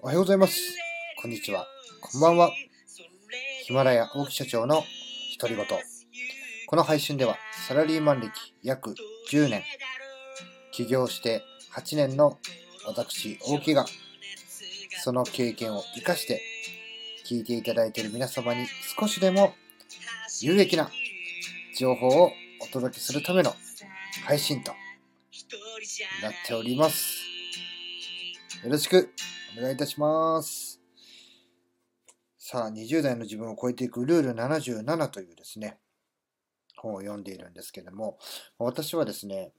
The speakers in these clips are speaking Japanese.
おはようございます。こんにちは。こんばんは。ヒマラヤ大木社長の独り言。この配信ではサラリーマン歴約10年、起業して8年の私大木がその経験を生かして聞いていただいている皆様に少しでも有益な情報をお届けするための配信となっております。よろしくお願いいたします。さあ、20代の自分を超えていくルール77というですね、本を読んでいるんですけども、私はですね、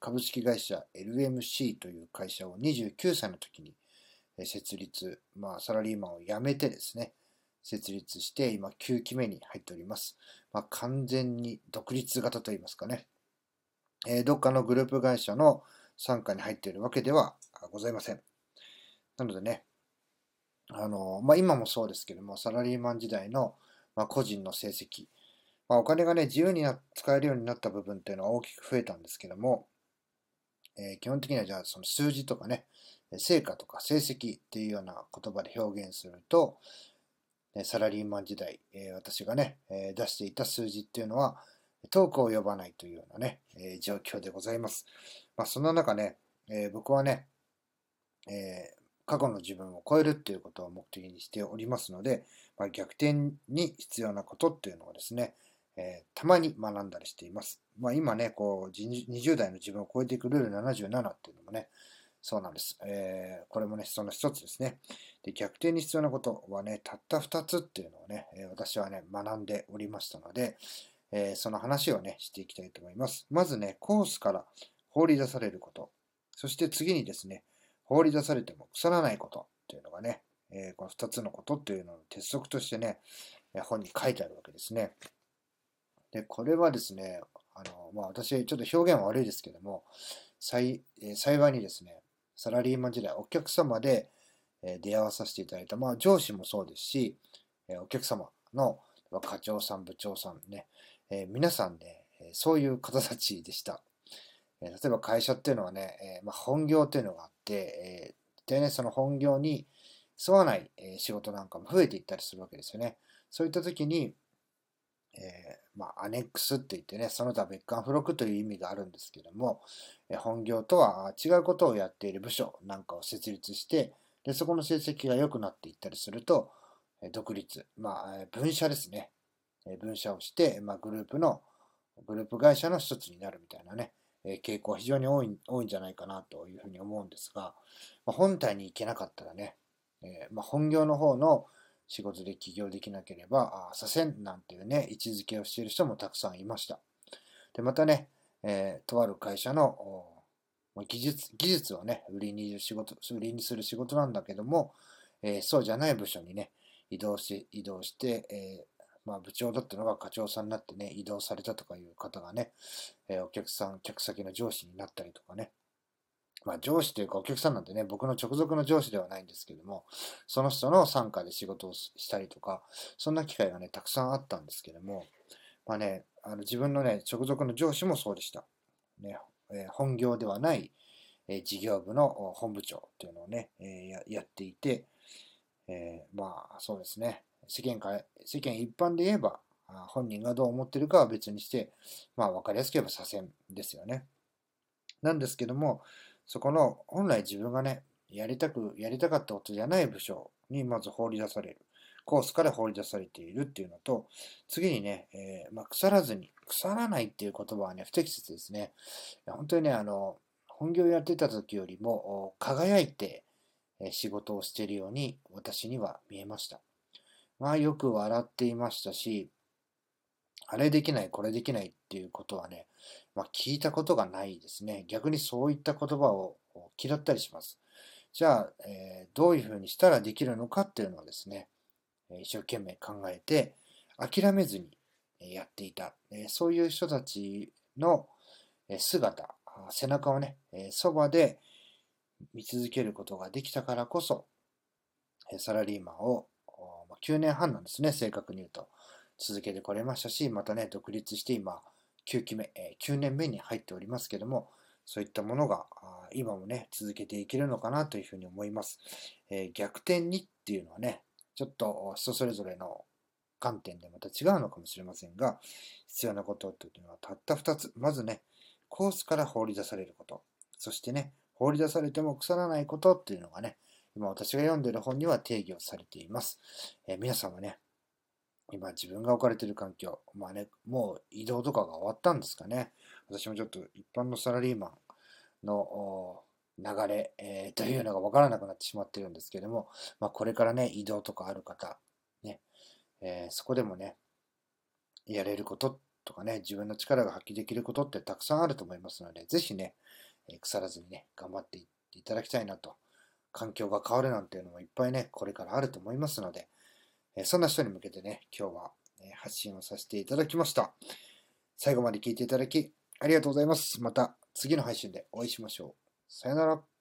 株式会社 LMC という会社を29歳の時に設立、まあ、サラリーマンを辞めてですね、設立して、今9期目に入っております。まあ、完全に独立型といいますかね、えーどっかのグループ会社の傘下に入っているわけではございません。なのでね、あの、まあ、今もそうですけども、サラリーマン時代の、まあ、個人の成績、まあ、お金がね、自由にな使えるようになった部分っていうのは大きく増えたんですけども、えー基本的にはじゃあその数字とかね、成果とか成績っていうような言葉で表現すると、サラリーマン時代、えー私がね、えー出していた数字っていうのは、遠くを呼ばないというようなね、えー状況でございます。まあ、そんな中ね、え僕はね、え過去の自分を超えるっていうことを目的にしておりますので、まあ、逆転に必要なことっていうのをですね、えーたまに学んだりしています。まあ、今ね、こう、20代の自分を超えていくルール77っていうのもね、そうなんです。えーこれもね、その一つですね。で、逆転に必要なことはね、たった2つっていうのをね、え私はね、学んでおりましたので、えーその話をね、していきたいと思います。まずね、コースから放り出されること。そして次にですね、放り出されても腐らないことっていうのがね、えーこの2つのことっていうのの鉄則としてね、本に書いてあるわけですね。で、これはですね、あの、まあ私、ちょっと表現は悪いですけども、幸え幸いにですね、サラリーマン時代、お客様で、え出会わさせていただいた、まあ上司もそうですし、えお客様の課長さん、部長さんね、えー皆さんね、そういう方たちでした。え例えば会社っていうのはね、えまあ、本業っていうのがあって、えーでね、その本業に沿わない、え仕事なんかも増えていったりするわけですよね。そういった時に、えーまあ、アネックスって言ってね、その他別館付録という意味があるんですけども、え本業とは違うことをやっている部署なんかを設立して、でそこの成績が良くなっていったりすると、え独立、まあ、分社ですね。え分社をして、まあ、グループの、グループ会社の一つになるみたいなね、傾向は非常に多い多いんじゃないかなというふうに思うんですが、まあ、本体に行けなかったらね、えーまあ、本業の方の仕事で起業できなければ、あ左遷なんていうね、位置づけをしている人もたくさんいました。で、またね、えーとある会社の技術技術をね、売りに仕事売りにする仕事なんだけども、えーそうじゃない部署にね、移動し、移動して、えーまあ、部長だったのが課長さんになってね、移動されたとかいう方がね、えーお客さん、客先の上司になったりとかね、まあ上司というかお客さんなんてね、僕の直属の上司ではないんですけども、その人の傘下で仕事をしたりとか、そんな機会がね、たくさんあったんですけども、まあね、あの自分のね、直属の上司もそうでした。ね、えー本業ではない、えー事業部の本部長っていうのをね、えーやっていて、えまあそうですね、世間か世間一般で言えば、本人がどう思ってるかは別にして、まあ分かりやすく言えば左遷ですよね。なんですけども、そこの本来自分がね、やりたく、やりたかったことじゃない部署にまず放り出される。コースから放り出されているっていうのと、次にね、えーまあ、腐らずに、腐らないっていう言葉はね、不適切ですね。本当にね、あの、本業やってた時よりも輝いて、仕事をしているように私には見えました。まあよく笑っていましたし、あれできない、これできないっていうことはね、まあ、聞いたことがないですね。逆にそういった言葉を嫌ったりします。じゃあ、えーどういうふうにしたらできるのかっていうのをですね、一生懸命考えて、諦めずにやっていた、えそういう人たちの姿、背中をね、えそばで見続けることができたからこそ、サラリーマンを9年半なんですね、正確に言うと。続けてこれましたし、またね、独立して今、9期目、え9年目に入っておりますけども、そういったものが今もね、続けていけるのかなというふうに思います。え、逆転にっていうのはね、ちょっと人それぞれの観点でまた違うのかもしれませんが、必要なことというのはたった2つ。まずね、コースから放り出されること。そしてね、放り出されても腐らないことっていうのがね、今私が読んでる本には定義をされています。えー、皆さんはね、今自分が置かれている環境、まあね、もう移動とかが終わったんですかね。私もちょっと一般のサラリーマンの流れ、えー、というのが分からなくなってしまってるんですけれども、まあ、これからね、移動とかある方、ね、えー、そこでもね、やれることとかね、自分の力が発揮できることってたくさんあると思いますので、ぜひね、腐らずにね、頑張っていっていただきたいなと。環境が変わるなんていうのもいっぱいね、これからあると思いますので、えそんな人に向けてね、今日は、え発信をさせていただきました。最後まで聞いていただき、ありがとうございます。また次の配信でお会いしましょう。さよなら。